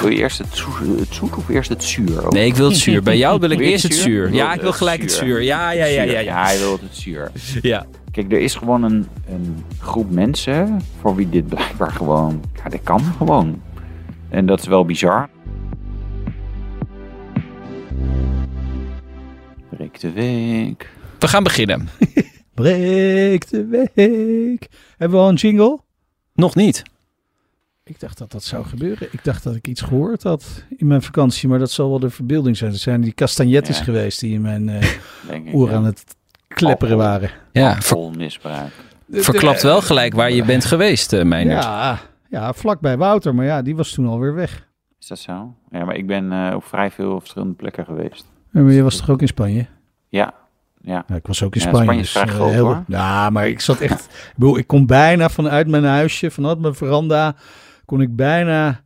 Wil je eerst het, zoet, het zoet of eerst het zuur? Nee, ik wil het zuur. Bij jou wil ik Wil eerst het zuur. Ja, ik wil gelijk het zuur. Ja, ja, ja, ja. Ja, ja. hij wil het zuur. ja. Kijk, er is gewoon een, een groep mensen voor wie dit blijkbaar gewoon... Ja, dit kan gewoon. En dat is wel bizar. Breek de week. We gaan beginnen. Breek de week. Hebben we al een jingle? Nog niet. Ik dacht dat dat zou gebeuren. Ik dacht dat ik iets gehoord had in mijn vakantie, maar dat zal wel de verbeelding zijn. Het zijn die castagnettes Ja. geweest die in mijn eh ik, oren ja. aan het klepperen waren. Ja, ver- Alcoholmisbruik. verklapt wel gelijk waar je bent geweest, eh Meijnerd. Ja, ja, vlakbij Wouter, maar ja, die was toen alweer weg. Is dat zo? Ja, maar ik ben eh, op vrij veel verschillende plekken geweest. Ja, Maar je was toch ook in Spanje? Ja, ja. Ja, ik was ook in Ja, Spanje. Spanje is dus, vrij eh, groot, heel- hoor. Ja, maar ik zat echt... ik, bedoel, ik kon bijna vanuit mijn huisje, vanuit mijn veranda, kon ik bijna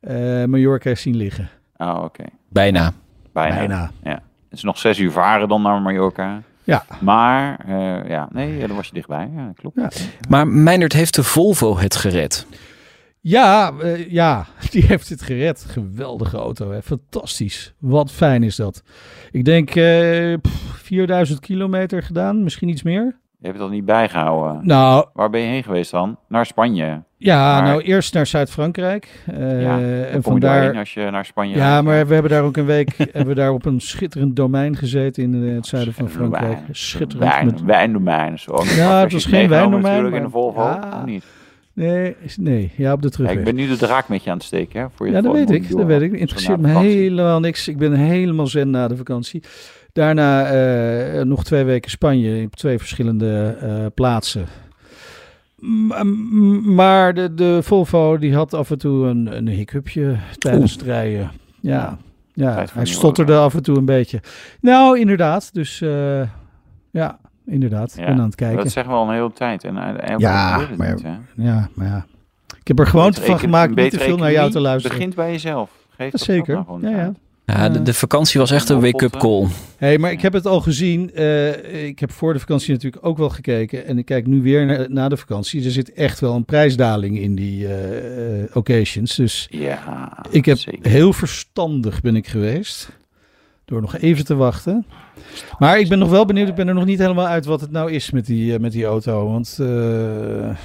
eh Mallorca zien liggen. Oh, oké. Bijna. Bijna. Bijna. Het is nog zes uur varen dan naar Mallorca. Ja. Maar, eh, ja, nee, ja, dan was je dichtbij. Ja, klopt. Ja. Maar Meijnerd heeft de Volvo het gered. Ja, eh, ja, die heeft het gered. Geweldige auto, hè? fantastisch. Wat fijn is dat. Ik denk eh, pff, 4000 kilometer gedaan, misschien iets meer. Je hebt al niet bijgehouden. Nou, Waar ben je heen geweest dan? Naar Spanje. ja, Maar- nou eerst naar Zuid-Frankrijk. eh, ja, en en kom je daarheen vandaar... als je naar Spanje Ja, gaat? maar we hebben daar ook een week hebben we daar op een schitterend domein gezeten in eh, het zuiden van Frankrijk. Schitterend. Wijn, Met... wijndomein. Zo. Ja, het was geen wijndomein, natuurlijk in de Volvo. maar- of niet? Nee, nee, ja, op de Ja, terugweg. ik ben nu de draak met je aan het steken. Hè, voor je Ja, dat weet ik. Dat weet ik. Interesseert me helemaal niks. Ik ben helemaal zen na de vakantie. Daarna eh, nog twee weken Spanje op twee verschillende eh, plaatsen. M- Maar de, de Volvo die had af en toe een, een hiccupje tijdens het rijden. Ja, ja hij stotterde af en toe een beetje. Nou, inderdaad. Dus eh, ja, inderdaad. Ja, Ik ben aan het kijken. Dat zeggen we al een hele tijd. En, en, en Ja, het maar- niet? Ja, maar ja. Ik heb er gewoon van gemaakt niet te veel naar jou te luisteren. begint bij jezelf. Geef dat Zeker. nou Ja, ja. Ja, de, de vakantie was echt een wake-up call. hey, maar ik heb het al gezien. eh, ik heb voor de vakantie natuurlijk ook wel gekeken. En ik kijk nu weer na, na de vakantie. Er zit echt wel een prijsdaling in die eh, eh, occasions. Dus Ja, ik heb zeker. heel verstandig ben ik geweest. Door nog even te wachten. Maar ik ben nog wel benieuwd. Ik ben er nog niet helemaal uit wat het nou is met die, eh, met die auto. Want eh,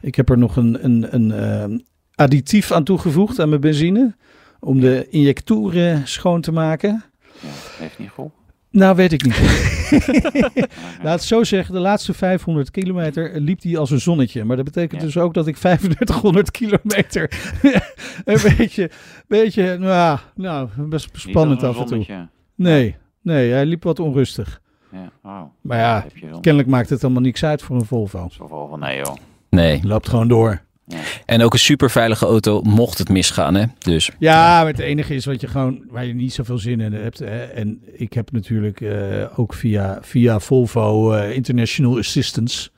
ik heb er nog een, een, een eh, additief aan toegevoegd aan mijn benzine. Om de injectoren schoon te maken. Ja, heeft niet geholpen. Nou, weet ik niet. Laat het zo zeggen, de laatste 500 kilometer liep hij als een zonnetje. Maar dat betekent Ja. dus ook dat ik 3500 kilometer een beetje, beetje nou, nou, best spannend af en toe. Nee, nee, hij liep wat onrustig. Ja, wauw. Maar ja, Kennelijk maakt het allemaal niks uit voor een Volvo. zoveel van nee joh. Nee. Loopt gewoon door. En ook een superveilige auto mocht het misgaan, hè? Dus Ja, maar het enige is wat je gewoon, waar je niet zoveel zin in hebt. Hè. En ik heb natuurlijk eh, ook via, via Volvo eh, International Assistance.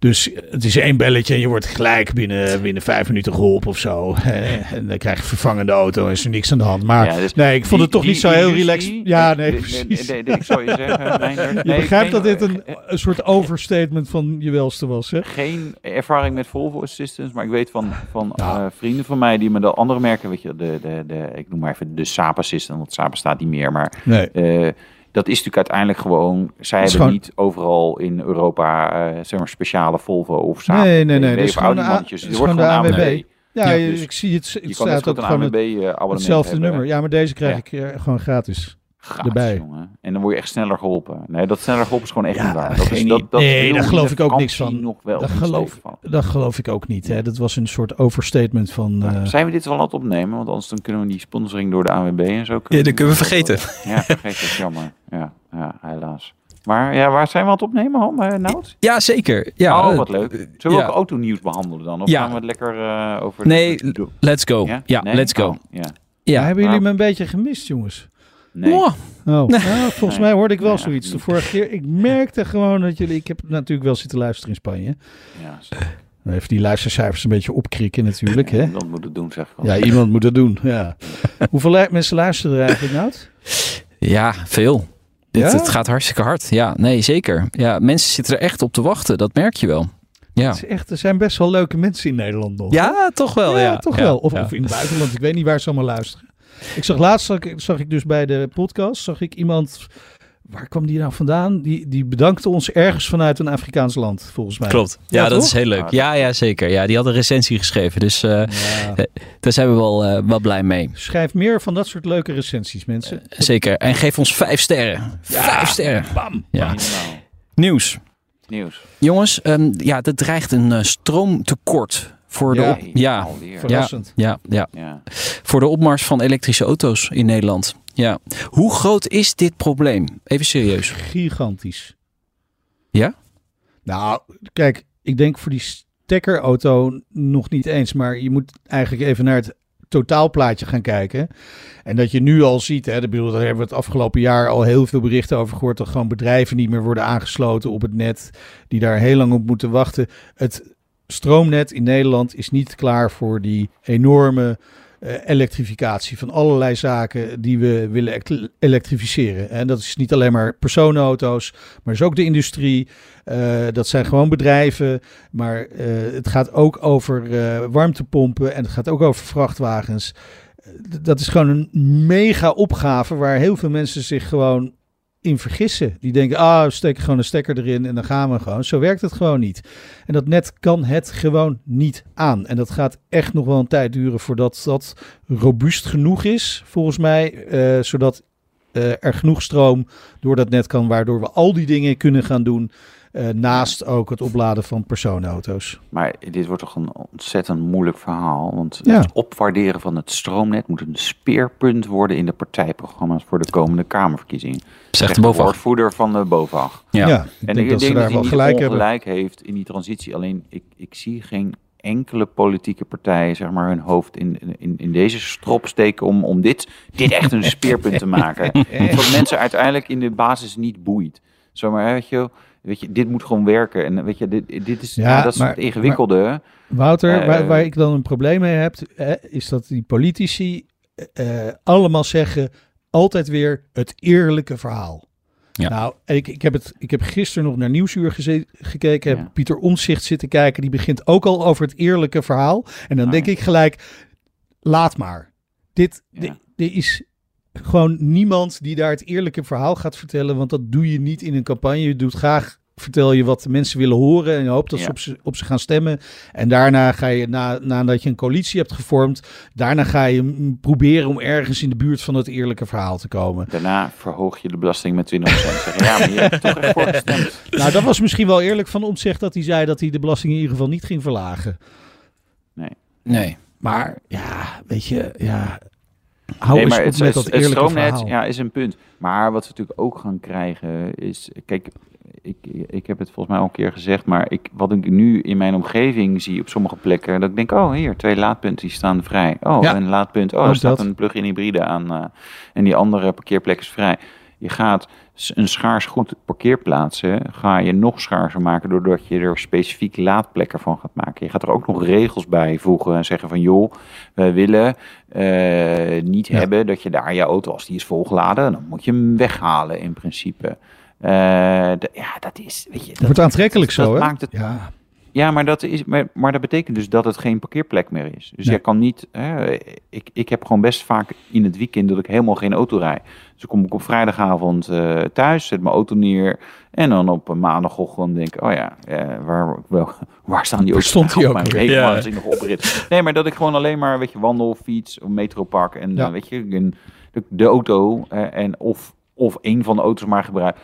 Dus het is één belletje en je wordt gelijk binnen, binnen vijf minuten geholpen of zo. Eh, En dan krijg je vervangende auto en is er niks aan de hand. Maar Ja, dus nee, ik vond het toch niet zo heel industrie- relaxed. Ja, nee, precies. nee, ik zou je zeggen, Je nee, begrijpt geen- dat dit een, een soort overstatement van je welste was, hè? geen ervaring met Volvo Assistance, maar ik weet van, van Ja. eh, vrienden van mij die me de andere merken, weet je, de, de, de, ik noem maar even de Saab Assistant, want Saab staat niet meer, maar Nee. eh, dat is natuurlijk uiteindelijk gewoon, zij hebben gewoon- niet overal in Europa, eh, zeg maar, speciale Volvo of Saab. Nee, nee, nee, of gewoon A- wordt gewoon de ANWB. ANWB. Ja, Ja, dus ik zie het. Het Je kan net staat ook gewoon het, eh, hetzelfde hebben. nummer. Ja, maar deze krijg Ja. ik eh, gewoon gratis. Erbij. jongen. En dan word je echt sneller geholpen. Nee, dat sneller geholpen is gewoon echt Ja, niet waar. Dat is, dat, dat. Nee, daar geloof ik ook niks van. Nog wel Dat geloof- van. Dat geloof ik ook niet. Hè. Dat was een soort overstatement van... eh, Zijn we dit wel aan het opnemen? Want anders dan kunnen we die sponsoring door de ANWB en zo. Ja, dat kunnen we vergeten. Ja, vergeet het. Jammer. Ja, ja, helaas. Maar ja, waar zijn we aan het opnemen, Han? Uh, Nout? ja, zeker. Ja, oh, eh, wat leuk. Zullen we ja. ook autonieuws behandelen dan? Of Ja. gaan we het lekker eh, over... Nee, de- let's go. Ja, Nee? let's go. Oh, ja. Ja. hebben jullie nou. me een beetje gemist, jongens? Nee. Oh, nou, volgens mij hoorde ik wel Nee, zoiets de vorige keer. Ik merkte gewoon dat jullie... Ik heb natuurlijk wel zitten luisteren in Spanje. Ja, zeker. Even die luistercijfers een beetje opkrikken natuurlijk. Hè? Dat moet het doen, zeg ik. Ja, iemand moet dat doen. Ja. Hoeveel mensen luisteren er eigenlijk, Nout? Ja, veel. Dit, Ja? Het gaat hartstikke hard. Ja, nee, zeker. Ja, mensen zitten er echt op te wachten. Dat merk je wel. Ja. Het is echt, er zijn best wel leuke mensen in Nederland nog. Ja, toch wel. Ja, toch Ja, wel. Of, ja. of in het buitenland. Ik weet niet waar ze allemaal luisteren. Ik zag laatst, zag ik, zag ik dus bij de podcast, zag ik iemand... Waar kwam die nou vandaan? Die, die bedankte ons ergens vanuit een Afrikaans land, volgens mij. Klopt. Ja, Ja, dat toch? is heel leuk. Ja, ja, zeker. Ja, die had een recensie geschreven. Dus eh, Ja. daar zijn we wel, eh, wel blij mee. Schrijf meer van dat soort leuke recensies, mensen. Zeker. En geef ons vijf sterren. Vijf sterren. Bam. Ja. Nieuws. Nieuws. Jongens, ehm, ja, er dreigt een eh, stroomtekort voor de, Ja. op, ja. Verrassend. ja, ja, Ja. voor de opmars van elektrische auto's in Nederland. Ja. Hoe groot is dit probleem? Even serieus. Gigantisch. Ja? Nou, kijk, ik denk voor die stekkerauto nog niet eens. Maar je moet eigenlijk even naar het totaalplaatje gaan kijken. En dat je nu al ziet, hè, ik bedoel, daar hebben we het afgelopen jaar al heel veel berichten over gehoord. Dat gewoon bedrijven niet meer worden aangesloten op het net. Die daar heel lang op moeten wachten. Het stroomnet in Nederland is niet klaar voor die enorme eh, elektrificatie van allerlei zaken die we willen ect- elektrificeren. En dat is niet alleen maar personenauto's, maar is ook de industrie. Eh, dat zijn gewoon bedrijven, maar eh, het gaat ook over warmtepompen en het gaat ook over vrachtwagens. Dat is gewoon een mega opgave waar heel veel mensen zich gewoon in vergissen. Die denken, ah, we steken gewoon een stekker erin en dan gaan we gewoon. Zo werkt het gewoon niet. En dat net kan het gewoon niet aan. En dat gaat echt nog wel een tijd duren voordat dat robuust genoeg is, volgens mij. eh, zodat eh, er genoeg stroom door dat net kan, waardoor we al die dingen kunnen gaan doen. Eh, naast ook het opladen van personenauto's. Maar dit wordt toch een ontzettend moeilijk verhaal. Want Ja. het opwaarderen van het stroomnet moet een speerpunt worden in de partijprogramma's voor de komende Kamerverkiezingen. Zegt de bovenaf. woordvoerder van de BOVAG. Ja. Ja, ik En denk ik dat ze denk daar dat wel gelijk hebben. heeft in die transitie. Alleen ik, ik zie geen enkele politieke partij zeg maar, hun hoofd in, in, in deze strop steken om, om dit, dit echt een speerpunt te maken. Wat mensen uiteindelijk in de basis niet boeit. Zomaar, hè, weet je, wel, weet je, dit moet gewoon werken. En weet je, dit, dit is, Ja, ja, dat is maar- het ingewikkelde. Wouter, Eh, waar, waar ik dan een probleem mee heb, hè, is dat die politici eh, allemaal zeggen altijd weer het eerlijke verhaal. Ja. Nou, ik, ik, heb het, ik heb gisteren nog naar Nieuwsuur geze- gekeken, heb Ja. Pieter Omtzigt zitten kijken, die begint ook al over het eerlijke verhaal. En dan Ah, denk ja. ik gelijk, laat maar. Dit, Ja. dit, dit is gewoon niemand die daar het eerlijke verhaal gaat vertellen, want dat doe je niet in een campagne. Je doet graag, vertel je wat de mensen willen horen en je hoopt dat ze op ze, op ze gaan stemmen. En daarna ga je, na, nadat je een coalitie hebt gevormd, daarna ga je proberen om ergens in de buurt van het eerlijke verhaal te komen. Daarna verhoog je de belasting met 20%. Zeggen, ja, maar je hebt toch echt voor gestemd. Nou, dat was misschien wel eerlijk van Omtzigt dat hij zei dat hij de belasting in ieder geval niet ging verlagen. Nee. Maar ja, weet je, ja, hou nee, maar het, met het, dat het eerlijke stroomnet verhaal. ja, is een punt. Maar wat we natuurlijk ook gaan krijgen is... Kijk, ik, ik heb het volgens mij al een keer gezegd... maar ik, wat ik nu in mijn omgeving zie op sommige plekken... dat ik denk, oh hier, twee laadpunten die staan vrij. Oh, Ja. een laadpunt. Oh, er staat dat. een plug-in hybride aan... eh, en die andere parkeerplek is vrij. Je gaat een schaars goed parkeerplaatsen... ga je nog schaarser maken... doordat je er specifiek laadplekken van gaat maken. Je gaat er ook nog regels bij voegen en zeggen van... joh, we willen eh, niet Ja. hebben dat je daar je auto, als die is volgeladen, dan moet je hem weghalen in principe. Eh, ja, dat is, weet je, Het dat, wordt aantrekkelijk dat zo, hè? maakt het- Ja, ja, maar dat, is, maar, maar dat betekent dus dat het geen parkeerplek meer is. Dus Nee. jij kan niet, hè, ik, ik heb gewoon best vaak in het weekend dat ik helemaal geen auto rijd. Dus dan kom ik op vrijdagavond eh, thuis, zet mijn auto neer en dan op maandagochtend denk ik, oh ja, eh, waar, wel, waar staan die auto's? stond die Op ook mijn Ja. ik nog oprit. Nee, maar dat ik gewoon alleen maar, weet je, wandel, fiets, of metropark en Ja. dan weet je, de, de auto eh, en of, of een van de auto's maar gebruik.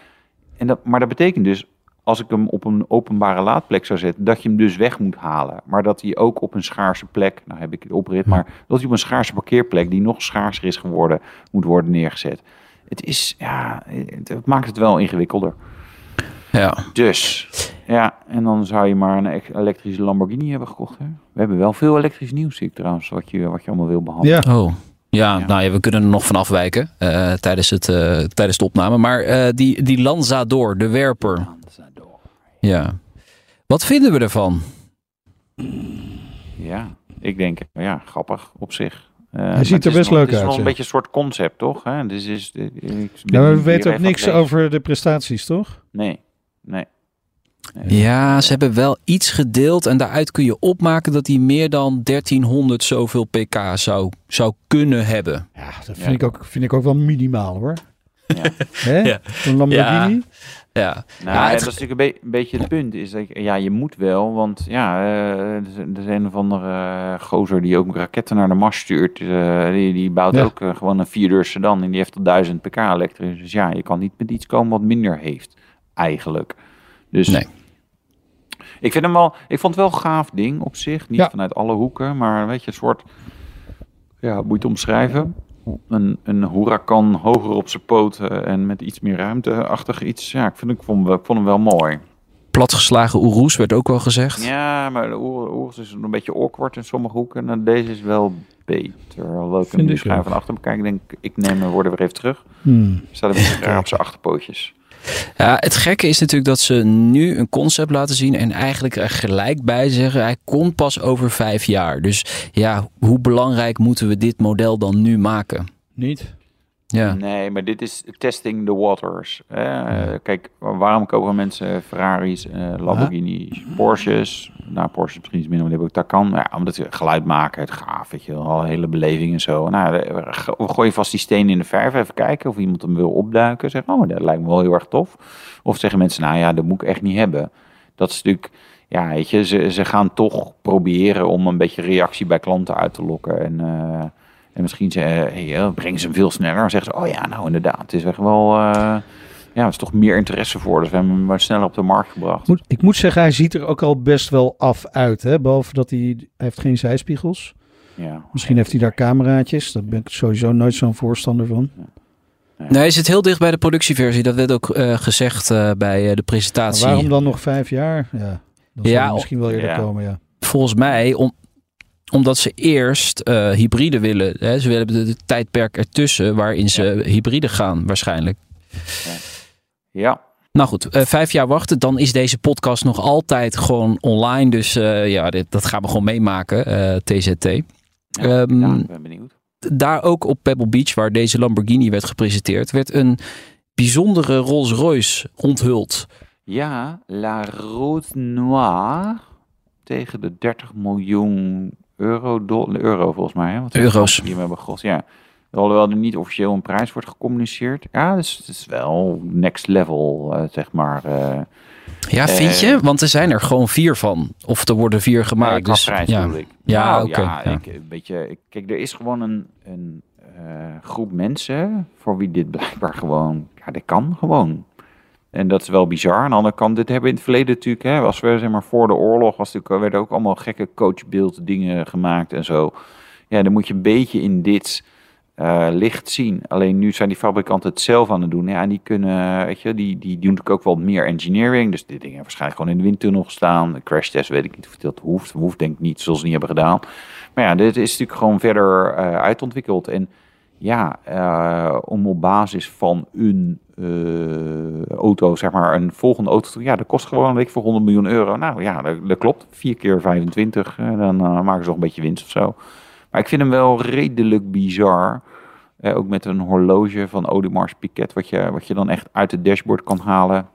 En dat, maar dat betekent dus, als ik hem op een openbare laadplek zou zetten, dat je hem dus weg moet halen. Maar dat hij ook op een schaarse plek, nou heb ik het oprit, maar dat hij op een schaarse parkeerplek, die nog schaarser is geworden, moet worden neergezet. Het is, ja, het, het maakt het wel ingewikkelder. Ja. Dus, ja, en dan zou je maar een elektrische Lamborghini hebben gekocht. Hè? We hebben wel veel elektrisch nieuws, zie ik trouwens, wat je, wat je allemaal wil behandelen. ja. Oh. Ja, Ja. nou ja, we kunnen er nog van afwijken eh, tijdens, het, eh, tijdens de opname. Maar eh, die, die Lanzador, de werper. Ja. Wat vinden we ervan? Ja, ik denk, ja, grappig op zich. Eh, Hij ziet het er is best nog- leuk Het is uit, wel een ja. beetje een soort concept, toch? Hè? Dus is, ik ben Ja, maar we weten ook niks over de prestaties, toch? Nee, nee. Ja, ze hebben wel iets gedeeld en daaruit kun je opmaken dat hij meer dan 1300 zoveel pk zou, zou kunnen hebben. Ja, dat Ja. vind, ik ook, vind ik ook wel minimaal hoor. Ja. Hè? Ja. Zo'n Lamborghini. Ja, Nou, Ja, het- dat is natuurlijk een, be- een beetje het punt. Is dat, ja, je moet wel, want ja, eh, er is- een of andere eh, gozer die ook raketten naar de Mars stuurt. eh, die, die bouwt Ja. ook gewoon een vierdeur sedan en die heeft al 1000 pk elektrisch. Dus ja, je kan niet met iets komen wat minder heeft, eigenlijk. Dus Nee. ik vind hem wel, ik vond het wel een gaaf ding op zich. Niet Ja. vanuit alle hoeken, maar weet je, een soort, ja, hoe moet je het omschrijven? Een, een Huracan hoger op zijn poten en met iets meer ruimte-achtig iets. Ja, ik, vind, ik, vond, hem- ik vond hem wel mooi. platgeslagen Oeroes werd ook wel gezegd. Ja, maar de oorlog is een beetje awkward in sommige hoeken. En deze is wel beter. Alhoewel ik hem nu ik schuin van achter bekijk. Ik denk, ik neem mijn woorden weer even terug. Hmm. Staat een beetje raar op zijn achterpootjes. Ja, het gekke is natuurlijk dat ze nu een concept laten zien en eigenlijk er gelijk bij zeggen, hij komt pas over vijf jaar. Dus ja, hoe belangrijk moeten we dit model dan nu maken? Niet? Ja, Nee, maar dit is testing the waters. Eh, Kijk, waarom kopen mensen Ferraris, eh, Lamborghinis, Porsches? Nou, Porsche misschien iets minder, maar die hebben ook Taycan. Ja, omdat ze geluid maken, het gaaf, weet je wel, al hele beleving en zo. Nou, we gooien vast die steen in de verf, even kijken of iemand hem wil opduiken. Zeggen, oh, dat lijkt me wel heel erg tof. Of zeggen mensen, nou ja, dat moet ik echt niet hebben. Dat is natuurlijk, ja, weet je, ze, ze gaan toch proberen om een beetje reactie bij klanten uit te lokken. En, eh, en misschien ze, hey, eh, brengen ze hem veel sneller. Dan zeggen ze, oh ja, nou inderdaad, het is echt wel, eh, ja, er is toch meer interesse voor. Dus we hebben hem maar sneller op de markt gebracht. Moet, ik moet zeggen, hij ziet er ook al best wel af uit. Hè? Behalve dat hij, hij heeft geen zijspiegels. Ja. Misschien heeft hij daar cameraatjes. Daar ben ik sowieso nooit zo'n voorstander van. nee, hij zit heel dicht bij de productieversie. Dat werd ook eh, gezegd eh, bij eh, de Maar presentatie. waarom dan nog vijf jaar? Ja, dan zal Ja, misschien wel eerder ja. komen, ja. Volgens mij om, omdat ze eerst eh, hybride willen. Hè? Ze willen de, de tijdperk ertussen waarin ze hybride gaan waarschijnlijk. Ja, Nou goed, eh, vijf jaar wachten. Dan is deze podcast nog altijd gewoon online. Dus eh, ja, dit, dat gaan we gewoon meemaken, TZT. ja, Ehm, ja, ik ben benieuwd. Daar ook op Pebble Beach, waar deze Lamborghini werd gepresenteerd, werd een bijzondere Rolls Royce onthuld. Ja, La Route Noire tegen de 30 miljoen euro, dol- euro volgens mij. Hè? Wat Euro's. Die we hebben ja. Alhoewel er niet officieel een prijs wordt gecommuniceerd. Ja, dus het is wel next level, eh, zeg maar. eh Ja, vind je? Want er zijn er gewoon vier van. Of er worden vier gemaakt. Qua dus, prijs ja. ik. Ja, Nou, oké, ja, ja. Ik, kijk, er is gewoon een, een eh, groep mensen voor wie dit blijkbaar gewoon, ja, dit kan gewoon. En dat is wel bizar. Aan de andere kant, dit hebben we in het verleden natuurlijk, hè, als we zeg maar voor de oorlog, was natuurlijk, werden ook allemaal gekke coachbeeld dingen gemaakt en zo. Ja, dan moet je een beetje in dit eh, licht zien. Alleen nu zijn die fabrikanten het zelf aan het doen. Ja, die kunnen, weet je, die, die doen natuurlijk ook wel meer engineering. Dus dit ding heeft waarschijnlijk gewoon in de windtunnel gestaan. De crash test weet ik niet of dat hoeft. Hoeft denk ik niet, zoals ze niet hebben gedaan. Maar ja, dit is natuurlijk gewoon verder eh, uitontwikkeld. En ja, eh, om op basis van een auto, zeg maar, een volgende auto, ja, dat kost gewoon een week voor 100 miljoen euro. Nou ja, dat, dat klopt. 4 keer 25, eh, dan eh, maken ze nog een beetje winst of zo. Maar ik vind hem wel redelijk bizar. Eh, ook met een horloge van Audemars Piguet, wat je, wat je dan echt uit het dashboard kan halen.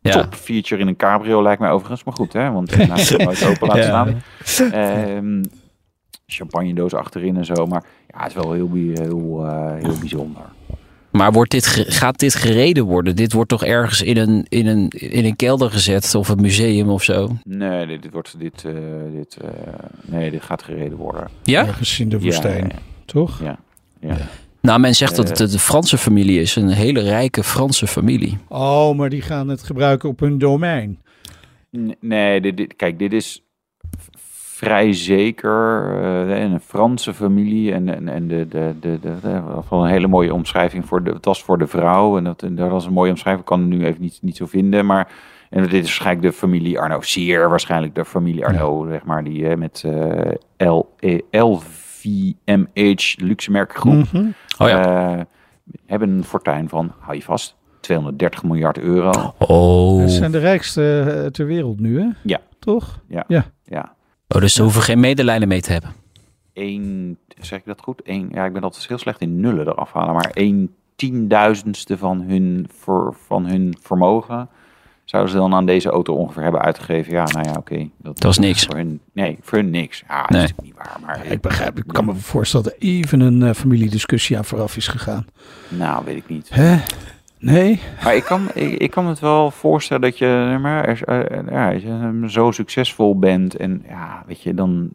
Ja. Top feature in een cabrio lijkt mij overigens. Maar goed, hè, want je het nooit open laten Ja. staan. Ehm champagne doos achterin en zo. Maar ja, het is wel heel, heel, eh, heel bijzonder. Maar wordt dit, gaat dit gereden worden? Dit wordt toch ergens in een, in, een, in een kelder gezet of een museum of zo? Nee, dit, dit wordt dit, eh, dit, eh, nee, dit gaat gereden worden. Ja? Ergens in de Ja, woestijn, ja, toch? ja, ja. Nou, men zegt dat Eh. het een Franse familie is. Een hele rijke Franse familie. Oh, maar die gaan het gebruiken op hun domein. N- Nee, dit, dit- kijk, dit is vrij zeker eh, een Franse familie en, en, en de, de, de, de, de- wel een hele mooie omschrijving voor de, het was voor de vrouw en dat, en dat was een mooie omschrijving, ik kan het nu even niet, niet zo vinden, maar en dit is waarschijnlijk de familie Arno, zeer waarschijnlijk de familie Arno, zeg maar, die eh, met eh L, eh, LVMH luxe merkgroep Mhm. Oh ja. eh, hebben een fortuin van, hou je vast, 230 miljard euro. Oh. Dat zijn de rijkste ter wereld nu, hè? Ja. Toch? Ja, oh, dus ze hoeven geen medelijden mee te hebben. één, zeg ik dat goed? Eén, ja, ik ben altijd heel slecht in nullen eraf halen, maar één tienduizendste van hun, voor, van hun vermogen zouden ze dan aan deze auto ongeveer hebben uitgegeven? Ja, nou ja, oké. Dat was niks. Voor hun, nee, voor hun niks. Ja, dat Nee. is niet waar. Maar Ik begrijp, ik kan me voorstellen dat er even een eh, familiediscussie aan vooraf is gegaan. nou, weet ik niet. Hè? Nee? Maar ik kan, ik, ik kan het wel voorstellen dat je maar, er- eh, ja, als je eh, zo succesvol bent en ja, weet je, dan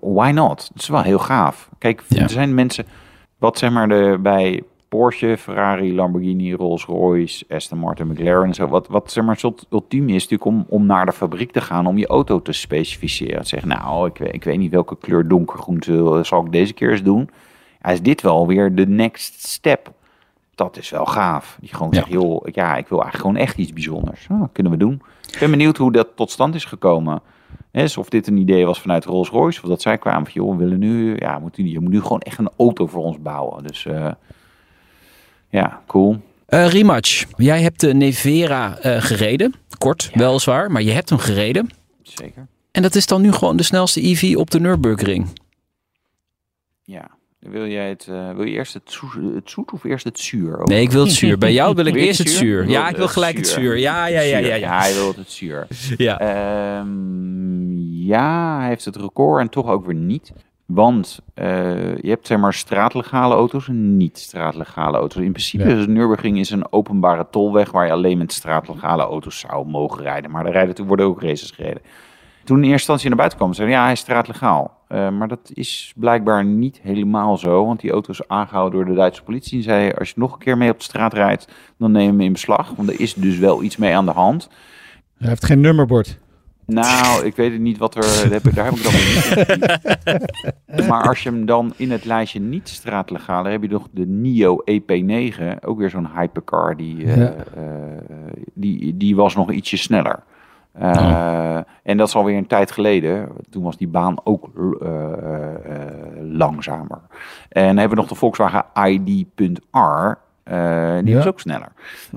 why not? Het is wel heel gaaf. Kijk, Ja. er zijn mensen, wat zeg maar de, bij Porsche, Ferrari, Lamborghini, Rolls-Royce, Aston Martin, McLaren en zo, wat, wat zeg maar het ultieme is natuurlijk om, om naar de fabriek te gaan om je auto te specificeren. Zeg, nou, ik, weet- ik weet niet welke kleur donkergroen zal, zal ik deze keer eens doen. Ja, is dit wel weer de next step? Dat is wel gaaf. Die gewoon zegt, joh, ja, ik wil eigenlijk gewoon echt iets bijzonders. Ah, kunnen we doen. Ik ben benieuwd hoe dat tot stand is gekomen. Dus of dit een idee was vanuit Rolls-Royce, of dat zij kwamen van, joh, we willen nu, ja, moet je moet nu gewoon echt een auto voor ons bouwen. Dus eh, ja, cool. Eh, rematch. Jij hebt de Nevera eh, gereden. Kort, weliswaar, maar je hebt hem gereden. Zeker. En dat is dan nu gewoon de snelste EV op de Nürburgring. Ja. Wil jij het, eh, wil je eerst het, zoe- het zoet of eerst het zuur? Nee, ik wil het zuur. Bij jou wil ik Wil eerst het zuur. Ja, ik wil gelijk het zuur. Ja, ja, ja, ja. Ja, ja. hij wil het zuur. ja. Ehm, ja, hij heeft het record en toch ook weer niet. Want eh, je hebt zeg maar straatlegale auto's en niet-straatlegale auto's. In principe Ja. is Nürburgring is een openbare tolweg waar je alleen met straatlegale auto's zou mogen rijden. Maar er rijden, er worden ook races gereden. Toen in eerste instantie naar buiten kwam, zeiden ja, hij is straatlegaal. Eh, maar dat is blijkbaar niet helemaal zo, want die auto is aangehouden door de Duitse politie. En zei, als je nog een keer mee op de straat rijdt, dan neem je hem in beslag. Want er is dus wel iets mee aan de hand. Hij heeft geen nummerbord. Nou, ik weet het niet wat er. Daar heb ik, daar heb ik dan niet. Maar als je hem dan in het lijstje niet straatlegale, heb je nog de NIO EP9, ook weer zo'n hypercar. Die, eh, Ja. eh, die, die was nog ietsje sneller. Eh, En dat is alweer een tijd geleden. Toen was die baan ook eh, eh, langzamer. En hebben we nog de Volkswagen ID.R. die Ja. was ook sneller.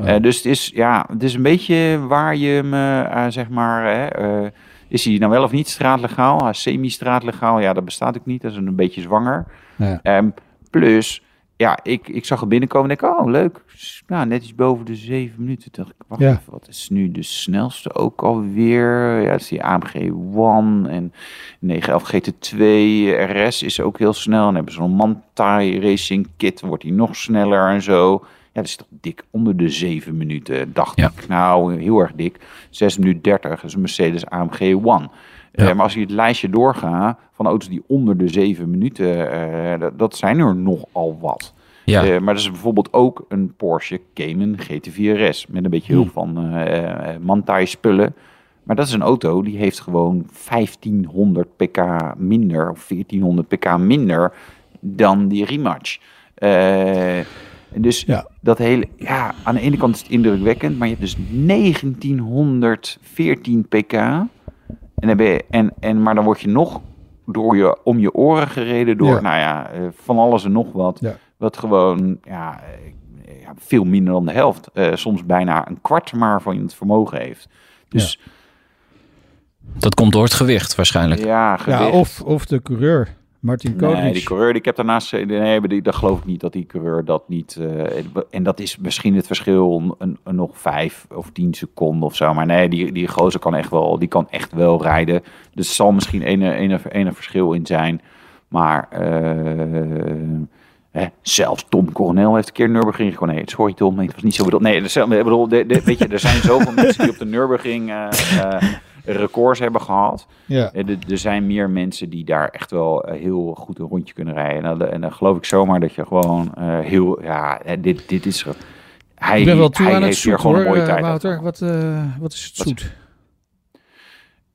Ja. Dus het is, ja, het is een beetje waar je hem, eh, zeg maar, hè, is hij nou wel of niet straatlegaal? Is semi-straatlegaal, ja, dat bestaat ook niet. Dat is een beetje zwanger. Ja. Ehm, plus, ja, ik, ik zag het binnenkomen en denk, oh, leuk. S- Nou, net iets boven de zeven minuten. Toen dacht ik, wacht Ja. even, wat is nu de snelste ook alweer? Ja, dat is die AMG One en 911 GT2 RS is ook heel snel. En dan hebben ze zo'n Mantai Racing Kit, wordt die nog sneller en zo. Ja, dat is toch dik onder de zeven minuten, dacht Ja. ik. Nou, heel erg dik. 6 minuten 30 dat is een Mercedes AMG One. Ja. Eh, maar als je het lijstje doorgaat van auto's die onder de zeven minuten, eh, dat, dat zijn er nogal wat. Ja. Eh, maar er is bijvoorbeeld ook een Porsche Cayman GT4 RS met een beetje hulp van eh eh, Mantai spullen. Maar dat is een auto die heeft gewoon 1500 pk minder of 1400 pk minder dan die rematch. Dus Ja. dat hele, ja, aan de ene kant is het indrukwekkend, maar je hebt dus 1914 pk. En dan ben je, en, en, maar dan word je nog door je, om je oren gereden door, Ja. nou ja, eh, van alles en nog wat. Ja. Wat gewoon, ja, eh, ja, veel minder dan de helft. eh, soms bijna een kwart maar van het vermogen heeft. Dus Dat komt door het gewicht waarschijnlijk. ja, gewicht. Ja, of, of de coureur, Martin Koolhof. Nee, die coureur, die ik heb daarnaast... Nee, maar die, dat geloof ik niet dat die coureur dat niet... eh, en dat is misschien het verschil een, een nog vijf of tien seconden of zo. Maar nee, die, die gozer kan echt wel, die kan echt wel rijden. Dus er zal misschien ene, ene, ene verschil in zijn. Maar eh, hè, zelfs Tom Coronel heeft een keer Nürburgring gewoon... Nee, sorry Tom, nee, het was niet zo bedoeld. Nee, ik bedoel, de, de- weet je, er zijn zoveel mensen die op de Nürburgring... eh, eh, records hebben gehad. Ja. Eh, Er, zijn meer mensen die daar echt wel eh, heel goed een rondje kunnen rijden. En dan, en dan geloof ik zomaar dat je gewoon eh, heel... Ja, dit, dit is... Hij, Ik ben wel toe hij aan het heeft hier gewoon hoor, een mooie tijd. Wouter. Wat, wat is het Wat- zoet?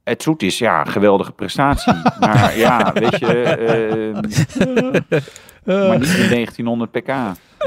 Het zoet is, ja, geweldige prestatie. maar ja, weet je... eh, maar niet met 1900 pk.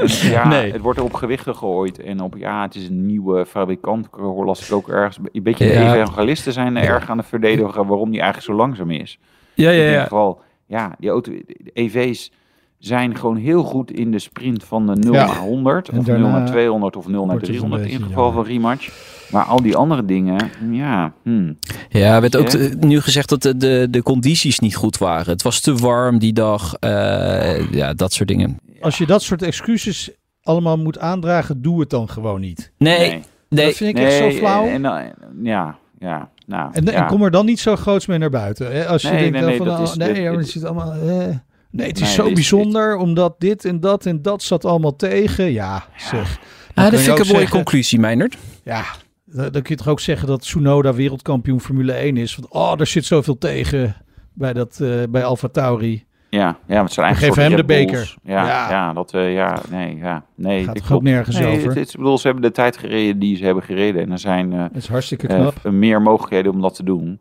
Ja, Nee. het wordt op gewichten gegooid. En op, ja, het is een nieuwe fabrikant. Las ik ook ergens. Een beetje de Ja. evangelisten zijn erg aan het verdedigen waarom die eigenlijk zo langzaam is. Ja, Ik denk vooral, ja, die auto, de EV's zijn gewoon heel goed in de sprint van de 0 Ja. naar 100. En Of 0 daarna naar 200 of 0 naar wordt het een 300 in het geval van rematch. Maar al die andere dingen, ja, hmm. Ja, er werd ook Ja. nu gezegd dat de, de, de condities niet goed waren. Het was te warm die dag. eh, ja, dat soort dingen. Als je dat soort excuses allemaal moet aandragen, doe het dan gewoon niet. Nee, Nee. Nee, dat vind ik echt zo flauw. En, en, ja, ja. Nou, En, ja. en kom er dan niet zo groots mee naar buiten. Hè? Als je Nee, denkt nee, nee, van, dat oh, is- nee, dit- dit- zit allemaal... eh. Nee, het is Nee, zo dit bijzonder, omdat dit en dat en dat zat allemaal tegen. Ja, zeg. Ah, dat vind ik een mooie zeggen- conclusie, Meijnert. Ja, dan dan kun je toch ook zeggen dat Tsunoda wereldkampioen Formule 1 is. Want oh, er zit zoveel tegen bij, dat, eh bij Alfa Tauri. Ja, ja, het zijn eigenlijk soort hem de beker. Ja, Ja. ja. dat, eh, ja, nee, ja, nee. Gaat ook klopt. nergens nee, over? Het, het, ik bedoel, ze hebben de tijd gereden die ze hebben gereden. En er zijn eh, Dat is hartstikke eh, knap. meer mogelijkheden om dat te doen.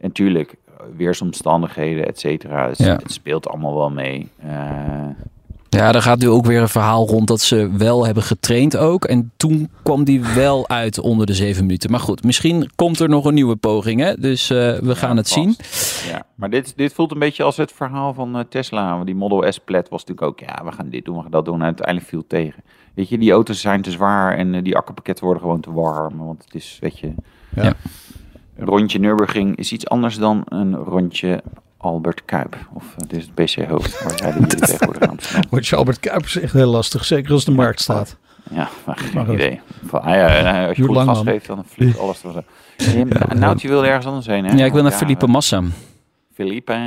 En tuurlijk, weersomstandigheden, et cetera. Het, Ja. het speelt allemaal wel mee. Ja, er gaat nu ook weer een verhaal rond dat ze wel hebben getraind ook. En toen kwam die wel uit onder de zeven minuten. Maar goed, misschien komt er nog een nieuwe poging. Hè? Dus eh, we gaan het zien. Ja, maar dit, dit voelt een beetje als het verhaal van eh, Tesla. Die Model S Plaid was natuurlijk ook, ja, we gaan dit doen, we gaan dat doen. En uiteindelijk viel het tegen. Weet je, die auto's zijn te zwaar en eh, die akkerpakketten worden gewoon te warm. Want het is, weet je... Ja. Ja. Een rondje Nürburgring is iets anders dan een rondje Albert Kuip. Of uh, dit is het PC Hoofd, waar jij tegenwoordig aan het snappen. Wordt je Albert Kuipers echt heel lastig. Zeker als de markt staat. Ja, maar geen Maar idee. Van, ah ja, eh, als je goed lang, gas man. geeft, dan vliegt alles. Ja, nou, je wilde ergens anders heen, hè? Ja, ik wil naar Felipe Massa. Felipe,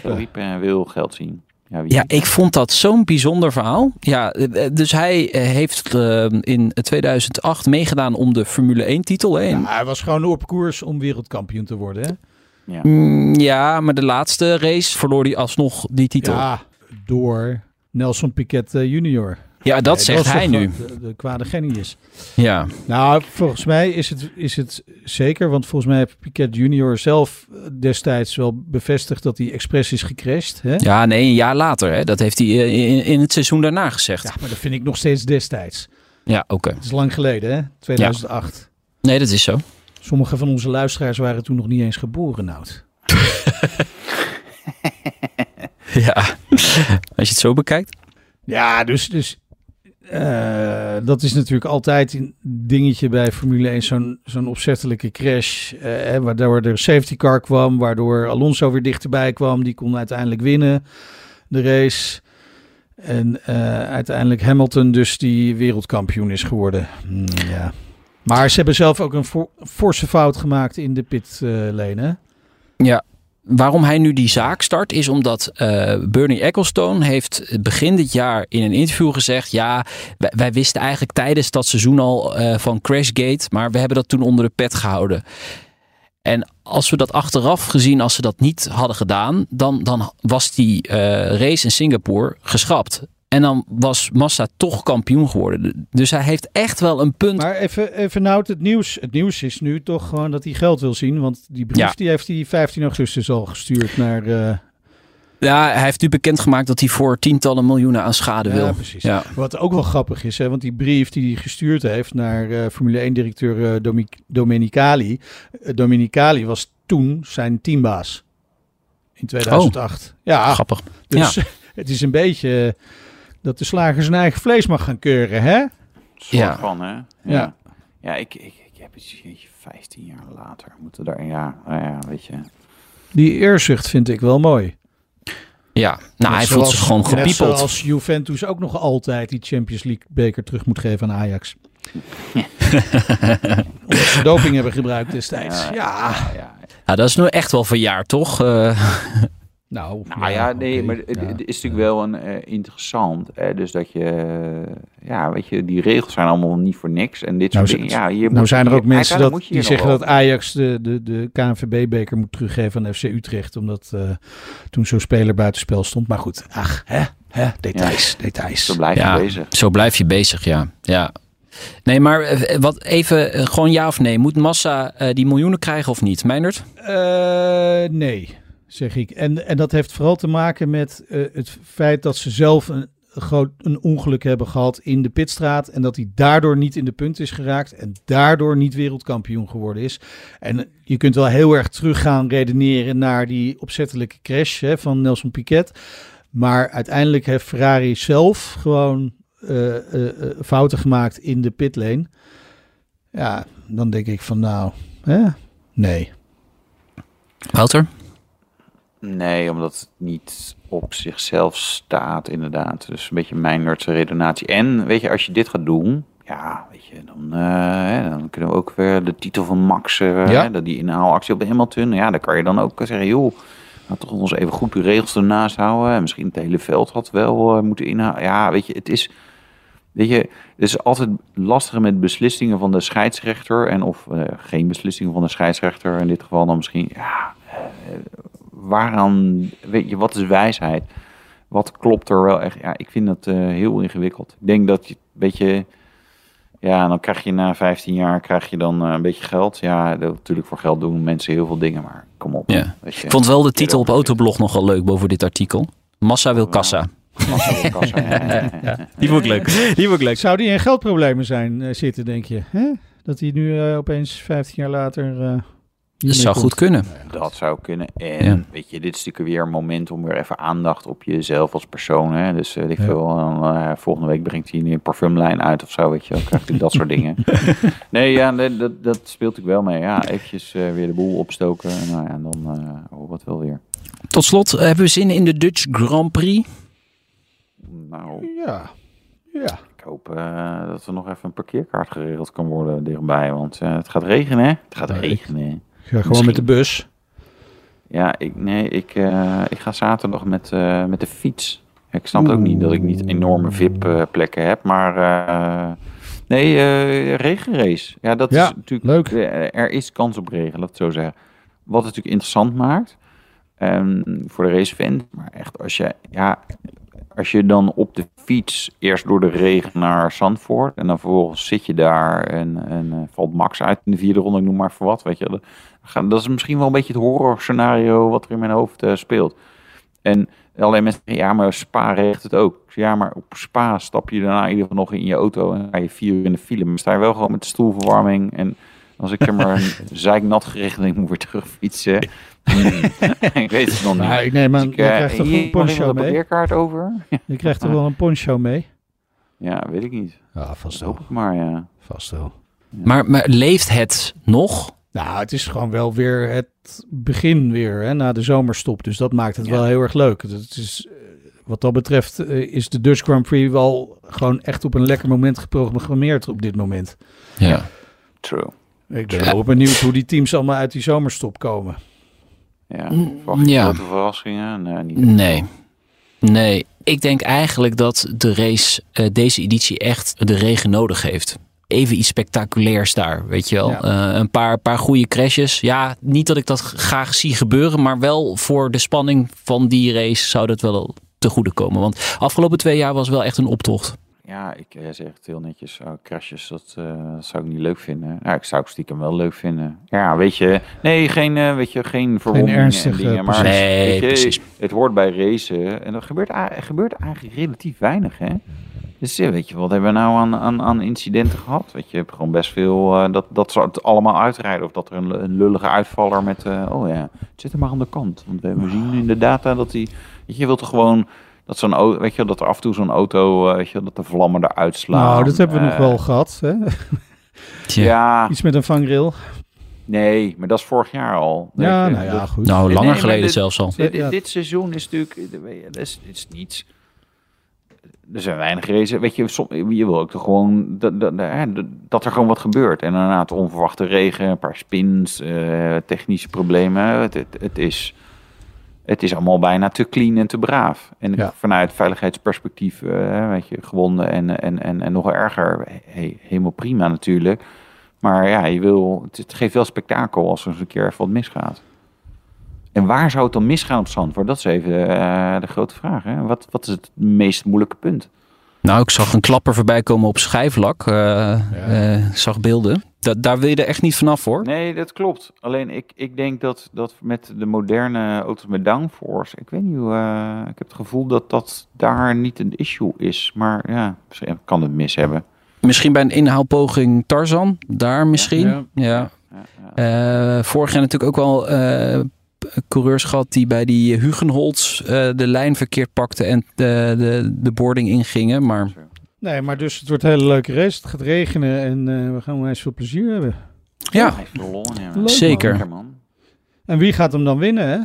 Felipe wil geld zien. Ja, ik vond dat zo'n bijzonder verhaal. Ja, eh, dus hij eh, heeft eh, in 2008 meegedaan om de Formule 1 titel. Hè? Ja, hij was gewoon op koers om wereldkampioen te worden. Hè? Ja. Mm, Ja, maar de laatste race verloor hij alsnog die titel. Ja, Ja, door Nelson Piquet eh, junior. dat Nee, zegt hij nu. De, de kwade genius. Ja. Nou, volgens mij is het, is het zeker. Want volgens mij heeft Piquet junior zelf eh, destijds wel bevestigd dat hij expres is gecrashed. Hè? ja, nee, een jaar later. Hè? Dat heeft hij eh, in, in het seizoen daarna gezegd. Ja, maar dat vind ik nog steeds destijds. Ja, oké. Het is lang geleden, hè? 2008. Nee, dat is zo. Sommige van onze luisteraars waren toen nog niet eens geboren, Nout. Ja. Als je het zo bekijkt. Ja, dus, dus eh, dat is natuurlijk altijd een dingetje bij Formule 1, zo'n zo'n opzettelijke crash. eh, hè, waardoor er safety car kwam, waardoor Alonso weer dichterbij kwam. Die kon uiteindelijk winnen, de race. En eh, uiteindelijk Hamilton dus die wereldkampioen is geworden. Hmm, ja. Maar ze hebben zelf ook een for- forse fout gemaakt in de pitlane, hè? Ja. Waarom hij nu die zaak start is omdat eh, Bernie Ecclestone heeft begin dit jaar in een interview gezegd: ja, wij, wisten eigenlijk tijdens dat seizoen al eh, van Crashgate, maar we hebben dat toen onder de pet gehouden. En als we dat achteraf gezien, als ze dat niet hadden gedaan, dan, dan was die eh, race in Singapore geschrapt. En dan was Massa toch kampioen geworden. Dus hij heeft echt wel een punt. Maar even, even nou, het nieuws. Het nieuws is nu toch gewoon dat hij geld wil zien. Want die brief Ja. die heeft hij 15 augustus al gestuurd naar... eh, Ja, hij heeft nu bekendgemaakt dat hij voor tientallen miljoenen aan schade Ja, wil. precies. Ja. Wat ook wel grappig is, hè, want die brief die hij gestuurd heeft naar eh, Formule 1-directeur Domenicali. eh, Domenicali was toen zijn teambaas in 2008. Ja, Grappig. dus het is een beetje dat de slager zijn eigen vlees mag gaan keuren, hè? soort Ja. van, hè? Ja. Ja. Ja, ik, ik, ik heb het jeetje, 15 jaar later moeten daar, ja, nou ja, weet je. Die eerzucht vind ik wel mooi. Ja, nou, Net hij voelt zich gewoon Net gepiepeld. zoals Juventus ook nog altijd die Champions League beker terug moet geven aan Ajax. Omdat ze doping hebben gebruikt destijds. Ja. ja, ja. Ja, dat is nu echt wel verjaard, toch? Eh, Nou, Nou ja, nee, maar het, ja. het is natuurlijk wel een eh, interessant. Hè? Dus dat je, ja, weet je, die regels zijn allemaal niet voor niks. En dit Nou, soort dingen. Ja, hier Nou moet zijn er je- ook mensen dat, die zeggen dat Ajax de, de, de KNVB-beker moet teruggeven aan FC Utrecht. Omdat eh, toen zo'n speler buitenspel stond. Maar goed, ach, hè, hè, details, details. Zo blijf je bezig. zo blijf je bezig, ja. ja. Nee, maar eh, wat even, gewoon ja of nee. Moet Massa eh, die miljoenen krijgen of niet? Meindert? Eh, nee, zeg ik. En, en dat heeft vooral te maken met eh, het feit dat ze zelf een, groot, een ongeluk hebben gehad in de pitstraat. En dat hij daardoor niet in de punt is geraakt. En daardoor niet wereldkampioen geworden is. En je kunt wel heel erg terug gaan redeneren naar die opzettelijke crash hè, van Nelson Piquet. Maar uiteindelijk heeft Ferrari zelf gewoon eh, eh, fouten gemaakt in de pitlane. Ja, dan denk ik van nou, hè? nee. Wouter? Nee, omdat het niet op zichzelf staat, inderdaad. Dus een beetje mijn nerdse redenatie. En weet je, als je dit gaat doen, ja, weet je, dan, eh, dan kunnen we ook weer de titel van Max, Ja. hè, die inhaalactie op Hamilton. Ja, dan kan je dan ook zeggen, joh, nou, toch ons even goed de regels ernaast houden. En misschien het hele veld had wel eh, moeten inhalen. Ja, weet je, het is, weet je, het is altijd lastiger met beslissingen van de scheidsrechter. En of geen beslissingen van de scheidsrechter. In dit geval dan misschien, ja, waaraan, weet je, wat is wijsheid? Wat klopt er wel echt? Ja, ik vind dat eh, heel ingewikkeld. Ik denk dat je een beetje... Ja, dan krijg je na 15 jaar krijg je dan eh, een beetje geld. Ja, dat- natuurlijk voor geld doen mensen heel veel dingen, maar kom op. Ja. Weet je. Ik vond wel de titel op Autoblog nogal leuk boven dit artikel. Massa wil kassa. Massa wil kassa, ja, ja, ja. Die vond ik leuk. Die vond ik leuk. Zou die in geldproblemen zijn eh, zitten, denk je? Hè? Dat hij nu opeens 15 jaar later... eh Dat zou komt? goed kunnen. Dat zou kunnen. En Ja. weet je, dit is natuurlijk weer een moment om weer even aandacht op jezelf als persoon. Hè? Dus eh, ik Ja. veel, dan, eh, volgende week brengt hij een parfumlijn uit of zo, weet je. Hij dat soort dingen. Nee, ja, nee, dat, dat speelt ik wel mee. Ja, eventjes eh, weer de boel opstoken. En, nou ja, dan eh oh, wat wel weer. Tot slot, eh, hebben we zin in de Dutch Grand Prix? Nou, Ja. Ja. ik hoop eh, dat er nog even een parkeerkaart geregeld kan worden dichtbij. Want eh, het gaat regenen, hè? Het gaat regenen. Ja, gewoon Misschien. met de bus. Ja, ik, nee, ik, eh, ik ga zaterdag met, eh, met de fiets. Ik snap het ook niet dat ik niet enorme VIP-plekken heb, maar eh, nee, regenrace. Ja, dat Ja, is natuurlijk leuk. er is kans op regen, laat het zo zeggen. Wat het natuurlijk interessant maakt ehm, voor de racefan, maar echt als je, ja, als je dan op de fiets eerst door de regen naar Zandvoort en dan vervolgens zit je daar en, en eh, valt Max uit in de vierde ronde, ik noem maar voor wat, weet je. Dat, is misschien wel een beetje het horrorscenario wat er in mijn hoofd eh, speelt. En alleen mensen zeggen, ja, maar Spa regent het ook. Ja, maar op Spa stap je daarna in ieder geval nog in je auto en ga je vier uur in de file. Maar sta je wel gewoon met de stoelverwarming en als ik er maar een zeiknat geregeld moet weer terugfietsen. Ik weet het nog niet. Nou, ik neem aan, Dus je ik, eh, krijgt toch een poncho mee? over? Je krijgt toch wel een poncho mee? Ja, weet ik niet. Ja, vast hoop ik maar, ja. Vast wel. Maar, maar leeft het nog? Nou, het is gewoon wel weer het begin weer hè, na de zomerstop. Dus dat maakt het Ja. wel heel erg leuk. Het is, eh, wat dat betreft eh, is de Dutch Grand Prix wel gewoon echt op een lekker moment geprogrammeerd op dit moment. Ja. True. Ik ben wel benieuwd hoe die teams allemaal uit die zomerstop komen. Ja, Mm, verwacht je ja. grote verrassingen? Nee, niet. Nee. Nee. Ik denk eigenlijk dat de race eh, deze editie echt de regen nodig heeft. Even iets spectaculairs daar, weet je wel. Ja. Eh, een paar, paar goede crashes. Ja, niet dat ik dat graag zie gebeuren, maar wel voor de spanning van die race zou dat wel te goede komen. Want afgelopen twee jaar was wel echt een optocht. Ja, ik eh, zeg het heel netjes. Oh, crashes, dat, eh, dat zou ik niet leuk vinden. Ja, ik zou het stiekem wel leuk vinden. Ja, weet je, nee, geen, eh, weet je, geen verwondingen ernstige, en dingen. Maar. Nee, weet je, precies. het hoort bij racen. En er gebeurt, er gebeurt eigenlijk relatief weinig, hè. Dus ja, weet je, wat hebben we nou aan, aan, aan incidenten gehad? Weet je, je hebt gewoon best veel eh, dat, dat ze het allemaal uitrijden. Of dat er een, een lullige uitvaller met, eh, oh ja, het zit er maar aan de kant. Want we hebben zien in de data dat die, weet je, je wilt toch gewoon... Dat, zo'n, weet je, dat er af en toe zo'n auto, eh, weet je, dat de vlammen eruit slaan. nou, dat hebben we nog Eh, wel gehad. Hè? Tja. Ja, Iets met een vangrail. nee, maar dat is vorig jaar al. Ja, je, nou ja, dat- goed. Nou, Nee, langer geleden dit- zelfs al. Dit, seizoen is natuurlijk, dat is, is niets. Er zijn weinig races. Weet je, som- je wil ook toch gewoon dat, dat, hè, dat- dat er gewoon wat gebeurt. En inderdaad, onverwachte regen, een paar spins, eh, technische problemen. Het, het, het is, het is allemaal bijna te clean en te braaf. En Ja. vanuit veiligheidsperspectief, eh, weet je, gewonnen en, en, en, en nog erger. Helemaal prima natuurlijk. Maar ja, je wil, het, het geeft wel spektakel als er eens een keer even wat misgaat. En waar zou het dan misgaan op Zandvoort? Dat is even eh, de grote vraag. Hè? Wat, wat is het meest moeilijke punt? Nou, ik zag een klapper voorbij komen op schijflak. Ik zag beelden. Da daar wil je er echt niet vanaf hoor. Nee, dat klopt. Alleen ik, ik denk dat, dat met de moderne auto's met downforce... Ik weet niet hoe... eh, ik heb het gevoel dat dat daar niet een issue is. Maar ja, misschien kan het mis hebben. Misschien bij een inhaalpoging Tarzan. Daar misschien. Ja. Ja. Vorig jaar natuurlijk ook wel coureurs gehad die bij die Hugenholz eh, de lijn verkeerd pakten en de, de, de boarding ingingen. Maar Nee, maar dus het wordt een hele leuke race. Het gaat regenen en eh, we gaan onwijs veel plezier hebben. ja, er lol. Leuk, Zeker. Man. En wie gaat hem dan winnen, hè?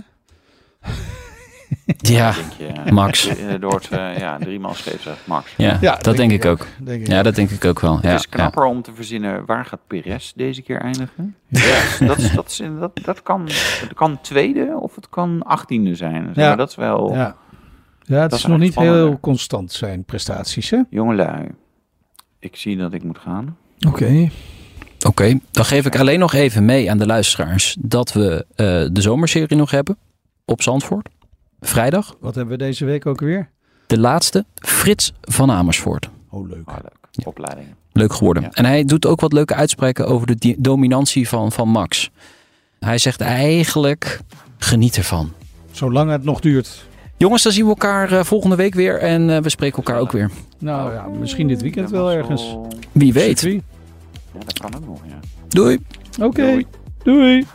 Ja, je, Max. eh, Door het, eh, ja, drie man scheep zegt Max. Ja, Ja, dat denk ik ook. Denk ik Ja, dat denk ik ook wel. Het Ja, is knapper om te verzinnen waar gaat Perez deze keer eindigen. dat, is- dat, is, dat, dat, kan, dat kan tweede of het kan achttiende zijn. Zeg Ja. maar dat is wel... Ja, ja het Dat is is nog niet heel constant zijn prestaties, hè? Jongelui, ik zie dat ik moet gaan. Oké. Oké, dan geef ik alleen nog even mee aan de luisteraars dat we eh, de zomerserie nog hebben op Zandvoort. Vrijdag, Wat hebben we deze week ook weer? de laatste, Frits van Amersfoort. Oh, leuk. Ah, leuk. Opleidingen. Leuk geworden. Ja. En hij doet ook wat leuke uitspraken over de dominantie van, van Max. Hij zegt eigenlijk, geniet ervan. Zolang het nog duurt. Jongens, dan zien we elkaar eh, volgende week weer en eh, we spreken elkaar ook weer. Nou ja, misschien dit weekend wel ergens. Wie weet. Ja, dat kan ook nog, ja. Doei! Oké, Doei. doei.